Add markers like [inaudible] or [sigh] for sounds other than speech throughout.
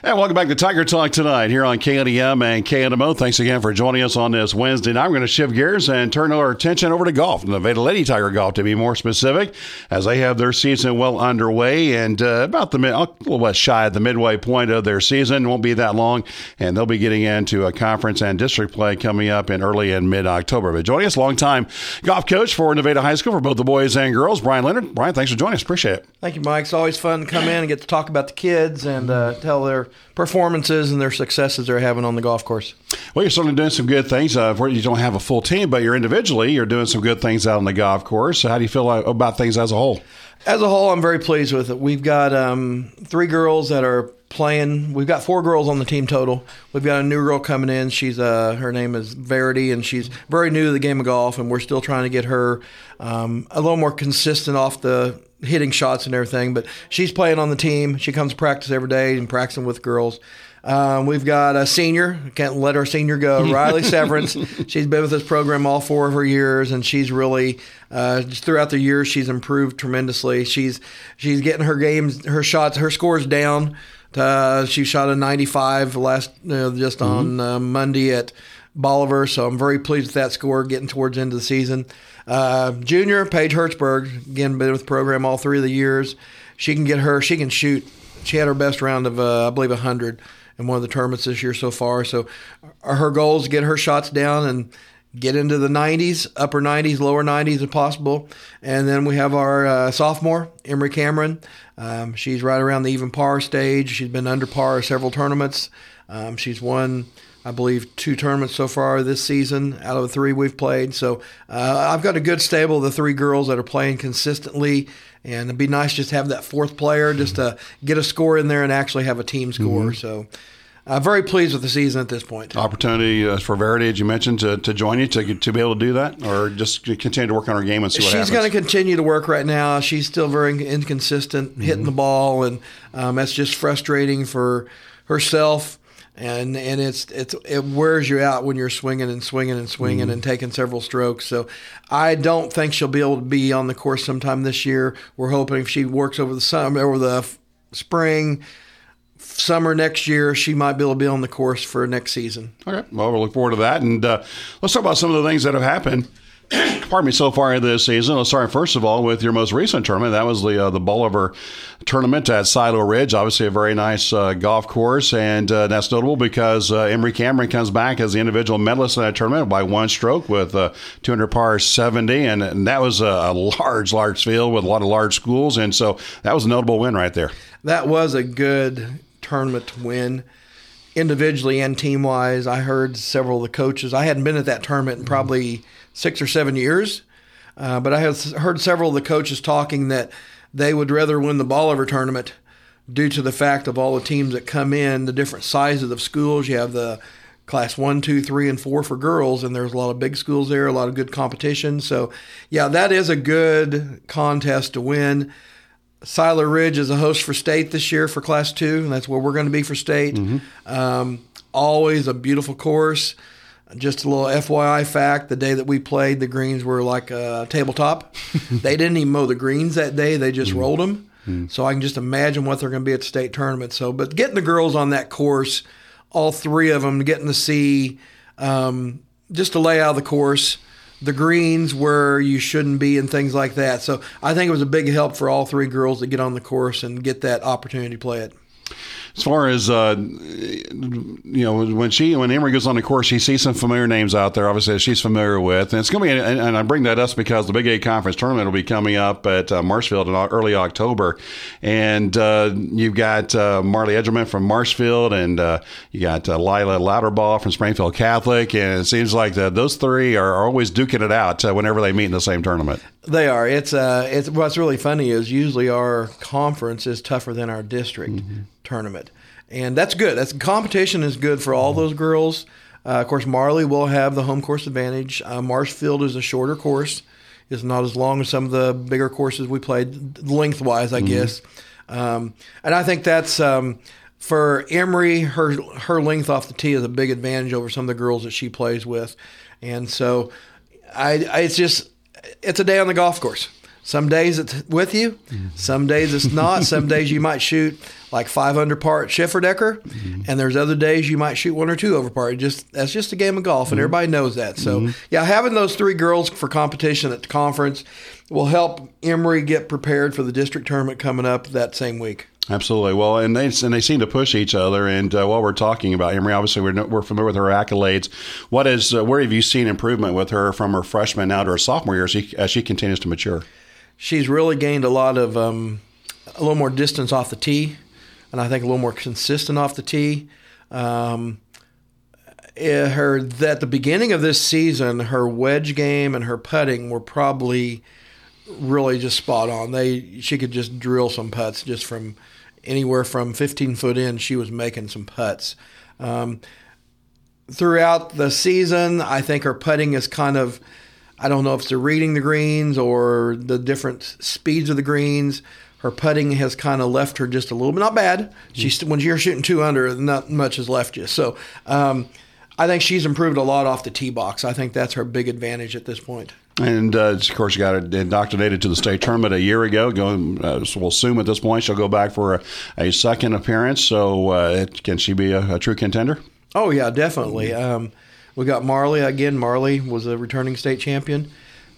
And welcome back to Tiger Talk tonight here on KNEM and KNMO. Thanks again for joining us on this Wednesday night. We're going to shift gears and turn our attention over to golf, Nevada Lady Tiger Golf to be more specific, as they have their season well underway and uh, about the mid, a little less shy of the midway point of their season. Won't be that long, and they'll be getting into a conference and district play coming up in early and mid October. But joining us, longtime golf coach for Nevada High School for both the boys and girls, Brian Leonard. Brian, thanks for joining us. Appreciate it. Thank you, Mike. It's always fun to come in and get to talk about the kids and uh, tell their performances and their successes they're having on the golf course. Well, you're certainly doing some good things. Uh, you don't have a full team, but you're individually, you're doing some good things out on the golf course. So how do you feel about things as a whole? As a whole, I'm very pleased with it. We've got um, three girls that are playing. We've got four girls on the team total. We've got a new girl coming in. She's uh, her name is Verity, and she's very new to the game of golf. And we're still trying to get her um, a little more consistent off the hitting shots and everything. But she's playing on the team. She comes to practice every day and practicing with girls. Um, we've got a senior, can't let our senior go, Riley [laughs] Severance. she's been with this program all four of her years, and she's really uh, throughout the years she's improved tremendously. She's she's getting her games, her shots, her scores down. Uh, she shot a 95 last uh, just mm-hmm. on uh, Monday at Bolivar, so I'm very pleased with that score getting towards the end of the season. Uh, junior Paige Hertzberg, again been with the program all three of the years. She can get her, she can shoot. She had her best round of uh, I believe 100 in one of the tournaments this year so far. So her goal is to get her shots down and get into the 90s, upper 90s, lower 90s if possible. And then we have our uh, sophomore, Emery Cameron. Um, she's right around the even par stage. She's been under par several tournaments. Um, she's won, I believe, two tournaments so far this season out of the three we've played. So uh, I've got a good stable of the three girls that are playing consistently. And it'd be nice just to have that fourth player just to get a score in there and actually have a team score. Mm-hmm. So uh, very pleased with the season at this point. Opportunity uh, for Verity, as you mentioned, to, to join you to, to be able to do that, or just continue to work on her game and see what She's happens. She's going to continue to work right now. She's still very inconsistent, mm-hmm. hitting the ball, and um, that's just frustrating for herself. And and it's it's it wears you out when you're swinging and swinging and swinging mm-hmm. and taking several strokes. So I don't think she'll be able to be on the course sometime this year. We're hoping if she works over the summer over the spring summer next year, she might be able to be on the course for next season. Okay. Well, we'll look forward to that. And uh, let's talk about some of the things that have happened. [coughs] Pardon me. So far this season, let's start first of all with your most recent tournament. That was the uh, the Bolivar tournament at Silo Ridge. Obviously, a very nice uh, golf course, and uh, that's notable because uh, Emery Cameron comes back as the individual medalist in that tournament by one stroke with uh, 200 par 70, and, and that was a, a large, large field with a lot of large schools, and so that was a notable win right there. That was a good tournament to win individually and team wise. I heard several of the coaches. I hadn't been at that tournament in probably six or seven years, uh, but I have heard several of the coaches talking that they would rather win the Bolivar tournament due to the fact of all the teams that come in, the different sizes of schools. You have the class one, two, three, and four for girls, and there's a lot of big schools there, a lot of good competition. So, yeah, that is a good contest to win. Silo Ridge is a host for state this year for Class Two, and that's where we're going to be for state. Mm-hmm. Um, always a beautiful course. Just a little FYI fact: the day that we played, the greens were like a tabletop. [laughs] they didn't even mow the greens that day; they just mm-hmm. rolled them. Mm-hmm. So I can just imagine what they're going to be at the state tournament. So, but getting the girls on that course, all three of them, getting to see um, just to lay out the course the greens where you shouldn't be and things like that. So I think it was a big help for all three girls to get on the course and get that opportunity to play it as far as uh, you know, when she when Emery goes on the course, she sees some familiar names out there. Obviously, she's familiar with, and it's going to be. And, and, I bring that up because the Big Eight Conference tournament will be coming up at uh, Marshfield in early October, and uh, you've got uh, Marley Edgerman from Marshfield, and uh, you got uh, Lila Louderbaugh from Springfield Catholic, and it seems like the, those three are, are always duking it out whenever they meet in the same tournament. They are. It's uh, it's what's really funny is usually our conference is tougher than our district. Mm-hmm tournament, and that's good. That's competition is good for all those girls. Uh, of course, Marley will have the home course advantage. Uh, Marshfield is a shorter course; it's not as long as some of the bigger courses we played lengthwise, I mm-hmm. guess. Um, and I think that's um, for Emery. Her her length off the tee is a big advantage over some of the girls that she plays with, and so I, I it's just it's a day on the golf course. Some days it's with you, some days it's not. Some [laughs] days you might shoot like five under par at Schifferdecker, and there's other days you might shoot one or two over par. It Just that's just a game of golf, and mm-hmm. everybody knows that. So mm-hmm. yeah, having those three girls for competition at the conference will help Emory get prepared for the district tournament coming up that same week. Absolutely. Well, and they and they seem to push each other. And uh, while we're talking about Emory, obviously we're, we're familiar with her accolades. What is uh, where have you seen improvement with her from her freshman now to her sophomore year as she, as she continues to mature? She's really gained a lot of um, a little more distance off the tee, and I think a little more consistent off the tee. Um, eh, her at the beginning of this season, her wedge game and her putting were probably really just spot on. They she could just drill some putts just from anywhere from 15 foot in. She was making some putts. Um, throughout the season, I think her putting is kind of I don't know if it's the reading the greens or the different speeds of the greens. Her putting has kind of left her just a little bit not bad. She's when you're shooting two under, not much has left you. So. Um, I think she's improved a lot off the tee box. I think that's her big advantage at this point. And uh, of course, she got indoctrinated to the state tournament a year ago. Going, uh, so we'll assume at this point she'll go back for a, a second appearance. So, uh, can she be a, a, true contender? Oh yeah, definitely. Um, we got Marley again. Marley was a returning state champion.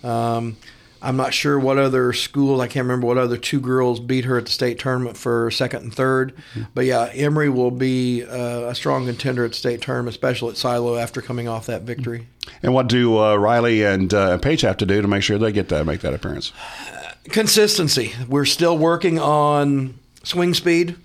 Um, I'm not sure what other schools, I can't remember what other two girls beat her at the state tournament for second and 3rd mm-hmm. But yeah, Emory will be uh, a strong contender at state tournament, especially at Silo after coming off that victory. And what do uh, Riley and uh, Paige have to do to make sure they get to make that appearance? [sighs] Consistency. We're still working on swing speed.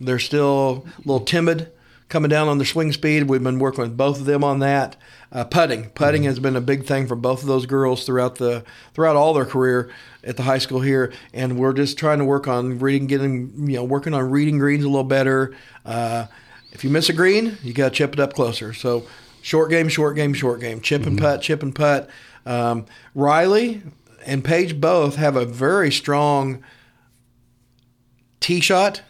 They're still a little timid coming down on their swing speed. We've been working with both of them on that. Uh, putting, putting mm-hmm. has been a big thing for both of those girls throughout the throughout all their career at the high school here, and we're just trying to work on reading, getting you know, working on reading greens a little better. Uh, if you miss a green, you got to chip it up closer. So short game, short game, short game, chip and mm-hmm. putt, chip and putt. Um, Riley and Paige both have a very strong tee shot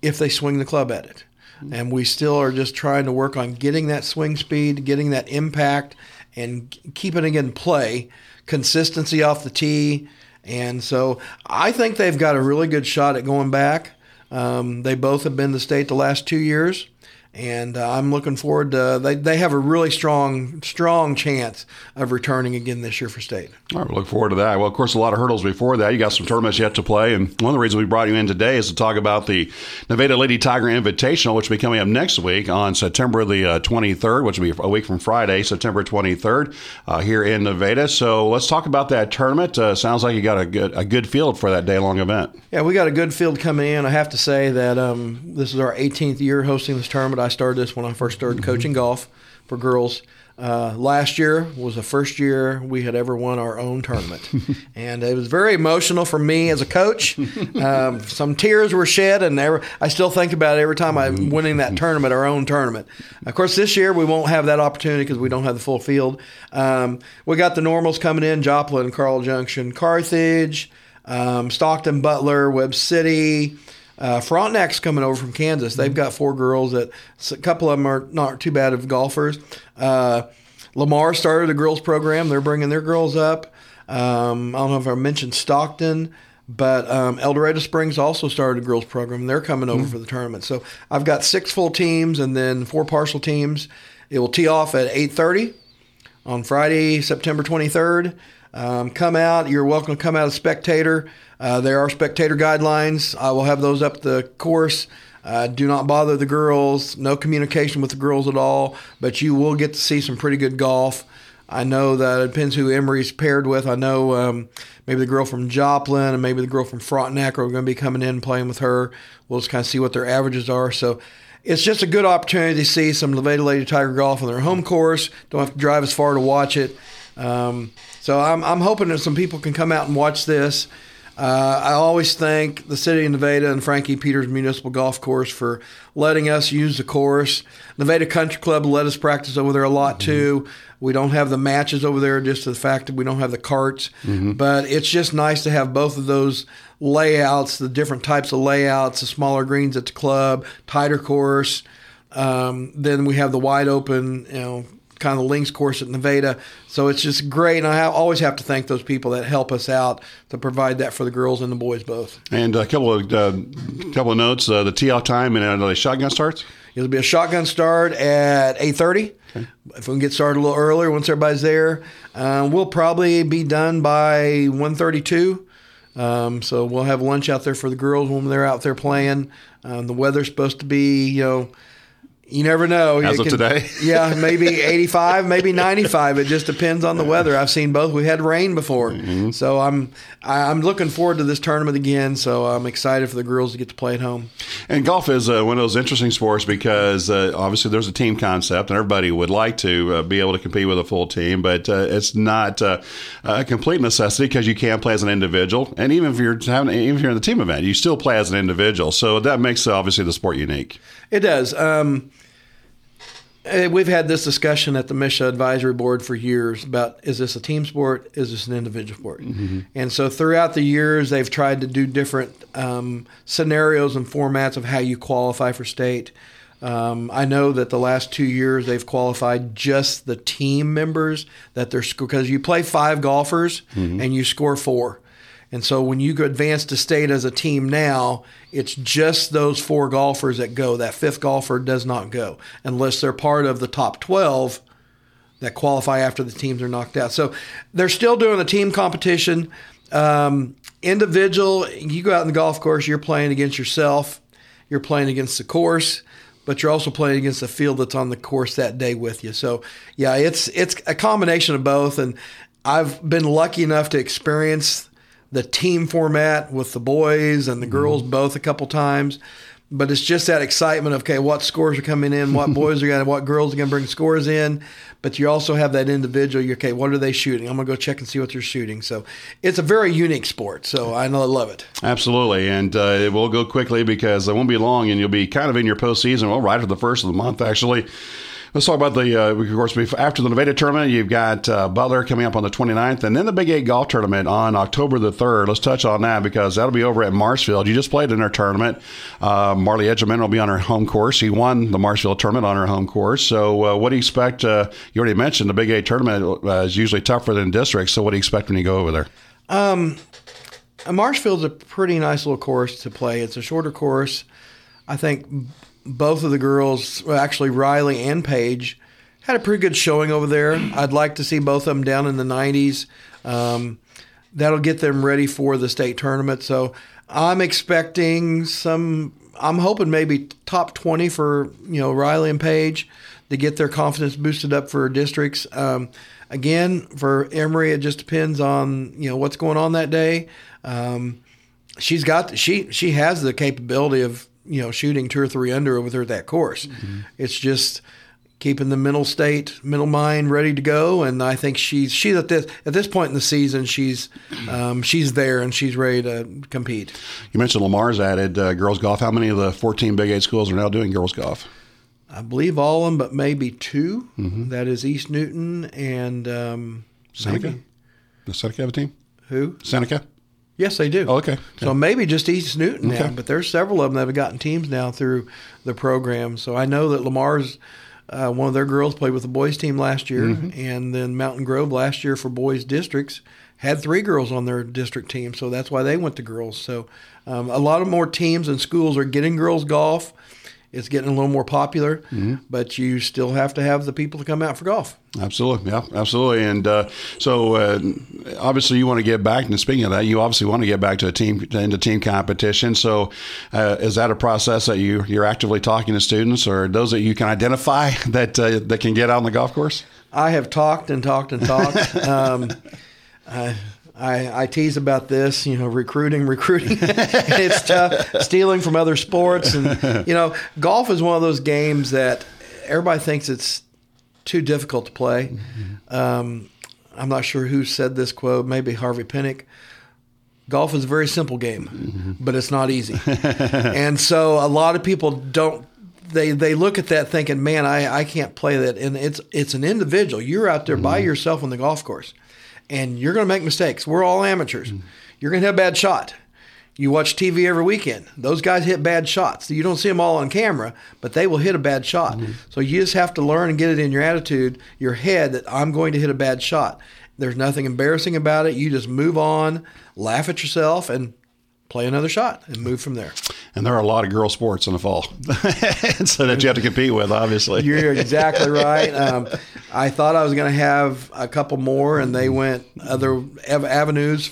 if they swing the club at it and we still are just trying to work on getting that swing speed, getting that impact, and keeping it in play, consistency off the tee. And so I think they've got a really good shot at going back. Um, they both have been to state the last two years and uh, I'm looking forward to. They, they have a really strong strong chance of returning again this year for state. All right, we look forward to that. Well, of course, a lot of hurdles before that. You got some tournaments yet to play, and one of the reasons we brought you in today is to talk about the Nevada Lady Tiger Invitational, which will be coming up next week on September the uh, 23rd, which will be a week from Friday, September 23rd, uh, here in Nevada. So let's talk about that tournament. Uh, sounds like you got a good a good field for that day long event. Yeah, we got a good field coming in. I have to say that um, this is our 18th year hosting this tournament. I started this when I first started coaching golf for girls. Uh, last year was the first year we had ever won our own tournament, [laughs] and it was very emotional for me as a coach. Um, some tears were shed, and every, I still think about it every time I'm winning that tournament, our own tournament. Of course, this year we won't have that opportunity because we don't have the full field. Um, we got the normals coming in: Joplin, Carl Junction, Carthage, um, Stockton, Butler, Webb City. Uh, Frontenac's coming over from Kansas. They've got four girls that a couple of them are not too bad of golfers. Uh, Lamar started a girls program. They're bringing their girls up. Um, I don't know if I mentioned Stockton, but um, El Dorado Springs also started a girls program. They're coming over mm-hmm. for the tournament. So I've got six full teams and then four partial teams. It will tee off at 8:30 on Friday, September 23rd. Um, come out. You're welcome to come out as spectator. Uh, there are spectator guidelines. I will have those up the course. Uh, do not bother the girls. No communication with the girls at all. But you will get to see some pretty good golf. I know that it depends who Emory's paired with. I know um, maybe the girl from Joplin and maybe the girl from Frontenac are going to be coming in and playing with her. We'll just kind of see what their averages are. So it's just a good opportunity to see some Nevada Lady Tiger golf on their home course. Don't have to drive as far to watch it. Um, so I'm, I'm hoping that some people can come out and watch this. Uh, I always thank the city of Nevada and Frankie Peters Municipal Golf Course for letting us use the course. Nevada Country Club let us practice over there a lot mm-hmm. too. We don't have the matches over there, just the fact that we don't have the carts. Mm-hmm. But it's just nice to have both of those layouts, the different types of layouts, the smaller greens at the club, tighter course. Um, then we have the wide open, you know, kind of the links course at Nevada. So it's just great, and I have, always have to thank those people that help us out to provide that for the girls and the boys both. And a couple of uh, couple of notes: uh, the tee off time and uh, the shotgun starts. It'll be a shotgun start at eight thirty. Okay. If we can get started a little earlier, once everybody's there, uh, we'll probably be done by one thirty-two. Um, so we'll have lunch out there for the girls when they're out there playing. Um, the weather's supposed to be, you know, you never know. As you of today? [laughs] yeah, maybe 85, maybe 95. It just depends on the weather. I've seen both. We had rain before, mm-hmm. so I'm I'm looking forward to this tournament again. So I'm excited for the girls to get to play at home. And golf is uh, one of those interesting sports because uh, obviously there's a team concept, and everybody would like to uh, be able to compete with a full team, but uh, it's not uh, a complete necessity because you can play as an individual, and even if you're having, even if you're in the team event, you still play as an individual. So that makes obviously the sport unique. It does. Um, we've had this discussion at the MSHSAA advisory board for years about is this a team sport? Is this an individual sport? Mm-hmm. And so throughout the years, they've tried to do different um, scenarios and formats of how you qualify for state. Um, I know that the last two years they've qualified just the team members that they're because you play five golfers mm-hmm. and you score four. And so when you advance to state as a team now, it's just those four golfers that go. That fifth golfer does not go unless they're part of the top 12 that qualify after the teams are knocked out. So they're still doing the team competition. Um, individual, you go out in the golf course, you're playing against yourself, you're playing against the course but you're also playing against the field that's on the course that day with you. So yeah, it's it's a combination of both, and I've been lucky enough to experience the team format with the boys and the mm-hmm. girls mm-hmm. both a couple times. But it's just that excitement of okay, what scores are coming in, what [laughs] boys are going, what girls are going to bring scores in. But you also have that individual. You okay, what are they shooting? I'm going to go check and see what they're shooting. So it's a very unique sport. So I know I love it. Absolutely, and uh, it will go quickly because it won't be long, and you'll be kind of in your postseason. Well, right at the first of the month, actually. Let's talk about the, uh, of course, after the Nevada tournament, you've got uh, Butler coming up on the 29th, and then the Big Eight Golf Tournament on October the 3rd. Let's touch on that because that'll be over at Marshfield. You just played in their tournament. Uh, Marley Edgerman will be on her home course. He won the Marshfield tournament on her home course. So, uh, what do you expect? Uh, you already mentioned the Big Eight tournament uh, is usually tougher than districts. So, what do you expect when you go over there? Um, Marshfield's a pretty nice little course to play. It's a shorter course. I think both of the girls, well, actually Riley and Paige, had a pretty good showing over there. I'd like to see both of them down in the 90s. Um, that'll get them ready for the state tournament. So I'm expecting some. I'm hoping maybe top 20 for you know Riley and Paige to get their confidence boosted up for districts. Um, again, for Emory, it just depends on you know what's going on that day. Um, she's got she she has the capability of you know shooting two or three under over there at that course. Mm-hmm. It's just keeping the mental state, mental mind ready to go. And I think she's she's at this at this point in the season, she's um, she's there and she's ready to compete. You mentioned Lamar's added uh, girls golf. How many of the 14 Big Eight schools are now doing girls golf? I believe all of them, but maybe 2 mm-hmm. That is East Newton and um, Seneca. Maybe. Does Seneca have a team? Who? Seneca. Yes, they do. Oh, okay. So yeah. maybe just East Newton okay. now, but there's several of them that have gotten teams now through the program. So I know that Lamar's uh, one of their girls played with the boys team last year, mm-hmm. and then Mountain Grove last year for boys districts had three girls on their district team, so that's why they went to girls. So um, a lot of more teams and schools are getting girls golf it's getting a little more popular, mm-hmm. but you still have to have the people to come out for golf. Absolutely, yeah, absolutely. And uh, so, uh, obviously, you want to get back. And speaking of that, you obviously want to get back to a team into team competition. So, uh, is that a process that you you're actively talking to students, or those that you can identify [laughs] that uh, that can get out on the golf course? I have talked and talked and talked. [laughs] um, I, I tease about this, you know, recruiting, [laughs] recruiting. it's tough, stealing from other sports, and you know, golf is one of those games that everybody thinks it's too difficult to play. Mm-hmm. Um, I'm not sure who said this quote, maybe Harvey Penick. Golf is a very simple game, mm-hmm. but it's not easy, [laughs] and so a lot of people don't they they look at that thinking, man, I, I can't play that. And it's it's an individual. You're out there mm-hmm. by yourself on the golf course and you're going to make mistakes. We're all amateurs. Mm. You're going to have a bad shot. You watch TV every weekend. Those guys hit bad shots. You don't see them all on camera, but they will hit a bad shot. Mm-hmm. So you just have to learn and get it in your attitude, your head, that I'm going to hit a bad shot. There's nothing embarrassing about it. You just move on, laugh at yourself, and play another shot and move from there. And there are a lot of girl sports in the fall, [laughs] so that you have to compete with, obviously. You're exactly right. Um, I thought I was going to have a couple more, and they went other avenues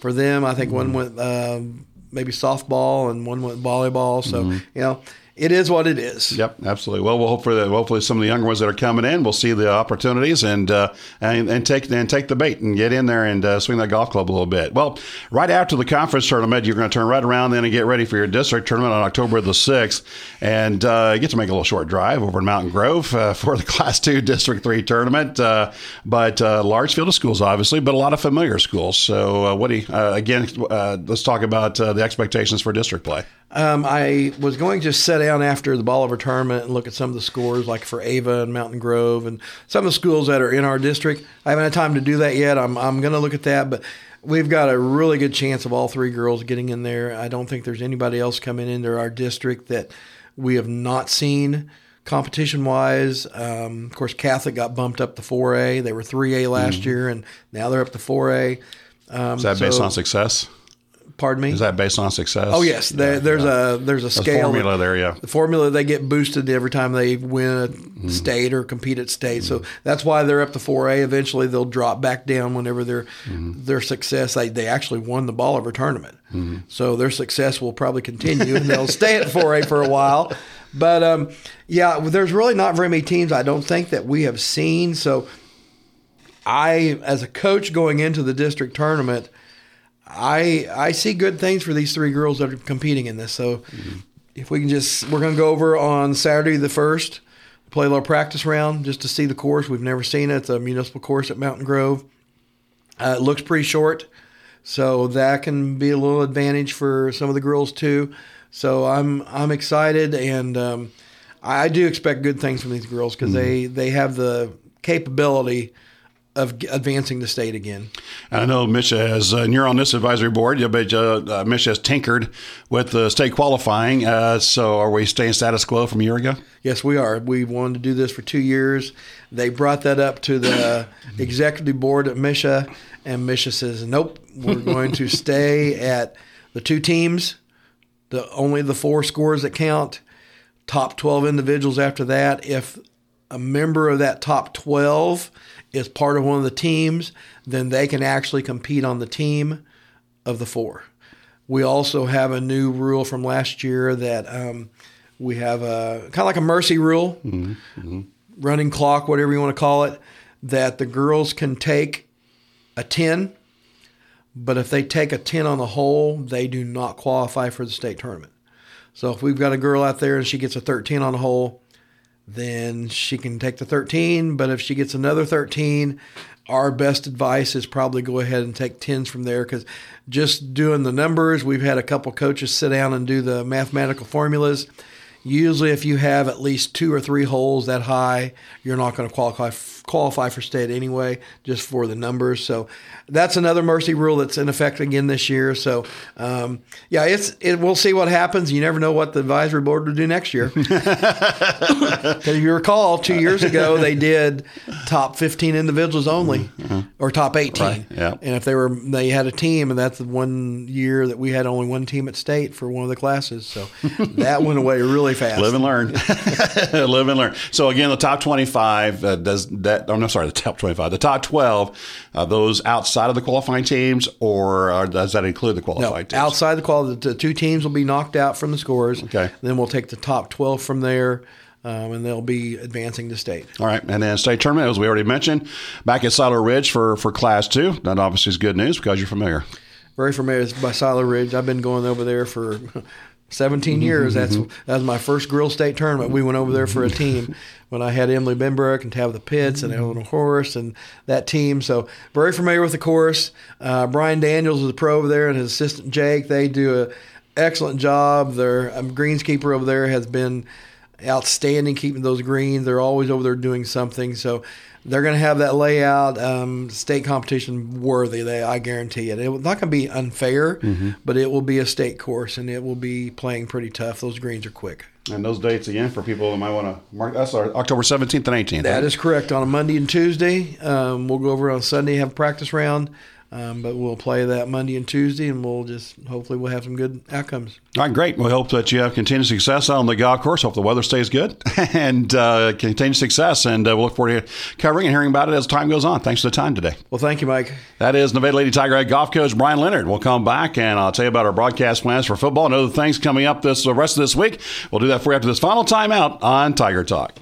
for them. I think one went um, maybe softball, and one went volleyball. So mm-hmm. you know it is what it is. Yep, absolutely. Well, we'll hope for. Hopefully, some of the younger ones that are coming in will see the opportunities and uh, and, and take and take the bait and get in there and uh, swing that golf club a little bit. Well, right after the conference tournament, you're going to turn right around then and get ready for your district tournament on October the sixth, and uh, get to make a little short drive over in Mountain Grove uh, [laughs] for the Class Two District Three tournament. Uh, but uh, large field of schools, obviously, but a lot of familiar schools. So, do you again? let's talk about the expectations for district play. Um, I was going to sit down after the Bolivar tournament and look at some of the scores, like for Ava and Mountain Grove and some of the schools that are in our district. I haven't had time to do that yet. I'm, I'm going to look at that, but we've got a really good chance of all three girls getting in there. I don't think there's anybody else coming into our district that we have not seen competition wise. Um, of course, Catholic got bumped up to 4A. They were 3A last mm year, and now they're up to 4A. Um, Is that based so, on success? Pardon me. Is that based on success? Oh yes, there, yeah, there's yeah. a there's a scale formula there. Yeah, the formula they get boosted every time they win a mm-hmm. state or compete at state. Mm-hmm. So that's why they're up to 4A. Eventually they'll drop back down whenever their mm-hmm. their success. They they actually won the Bolivar tournament, mm-hmm. so their success will probably continue and they'll stay at 4A for a while. But um, yeah, there's really not very many teams I don't think that we have seen. So I, as a coach going into the district tournament I I see good things for these three girls that are competing in this. So mm-hmm. if we can just, we're going to go over on Saturday the first, play a little practice round just to see the course. We've never seen it. It's a municipal course at Mountain Grove. Uh, it looks pretty short, so that can be a little advantage for some of the girls too. So I'm I'm excited, and um, I do expect good things from these girls because mm-hmm. they they have the capability of advancing the state again. I know MSHSAA has, uh, and you're on this advisory board. Yeah, but uh, uh, MSHSAA has tinkered with the state qualifying. Uh, so, are we staying status quo from a year ago? Yes, we are. We wanted to do this for two years. They brought that up to the [coughs] executive board at MSHSAA, and MSHSAA says, "Nope, we're [laughs] going to stay at the two teams, the only the four scores that count." Top 12 individuals after that. If a member of that top 12 is part of one of the teams, then they can actually compete on the team of the four. We also have a new rule from last year that um, we have a kind of like a mercy rule, mm-hmm. Mm-hmm. running clock, whatever you want to call it, that the girls can take a 10, but if they take a 10 on the hole, they do not qualify for the state tournament. So if we've got a girl out there and she gets a 13 on the hole, then she can take the 13. But if she gets another 13, our best advice is probably go ahead and take 10s from there because just doing the numbers, we've had a couple coaches sit down and do the mathematical formulas. Usually, if you have at least two or three holes that high, you're not going to qualify qualify for state anyway, just for the numbers. So that's another mercy rule that's in effect again this year. So um, yeah, it's it. We'll see what happens. You never know what the advisory board will do next year. [laughs] [laughs] Because you recall, two years ago they did top 15 individuals only, mm-hmm. or top 18. Right. Yeah. And if they were they had a team, and that's the one year that we had only one team at state for one of the classes. So [laughs] that went away really fast. Live and learn. Live and learn. So again, the top 25 uh, does that. I'm sorry, the top 25, the top 12, uh, those outside of the qualifying teams, or uh, does that include the qualifying no, teams? Outside the qual, the two teams will be knocked out from the scores. Okay. Then we'll take the top 12 from there. Um, and they'll be advancing to state. All right, and then state tournament, as we already mentioned, back at Silo Ridge for for Class Two. That obviously is good news because you're familiar. Very familiar with by Silo Ridge. I've been going over there for 17 mm-hmm, years. That's mm-hmm. that was my first Grill State tournament. We went over there for a team when I had Emily Benbrook and Tabitha Pitts and Eleanor Horace and that team. So very familiar with the course. Uh, Brian Daniels is a pro over there, and his assistant Jake. They do a excellent job. Their um, greenskeeper over there has been outstanding keeping those greens. They're always over there doing something. So they're going to have that layout um, state competition worthy. They, I guarantee it. It's not going to be unfair, mm-hmm. but it will be a state course and it will be playing pretty tough. Those greens are quick. And those dates again for people that might want to mark. That's our October seventeenth and eighteenth. That right? is correct. On a Monday and Tuesday, um, we'll go over on Sunday have a practice round. Um, but we'll play that Monday and Tuesday, and we'll just hopefully we'll have some good outcomes. All right, great. We hope that you have continued success on the golf course. Hope the weather stays good [laughs] and uh, continued success. And uh, we'll look forward to covering and hearing about it as time goes on. Thanks for the time today. Well, thank you, Mike. That is Nevada Lady Tiger Head golf coach Brian Leonard. We'll come back and I'll tell you about our broadcast plans for football and other things coming up this the rest of this week. We'll do that for you after this final timeout on Tiger Talk.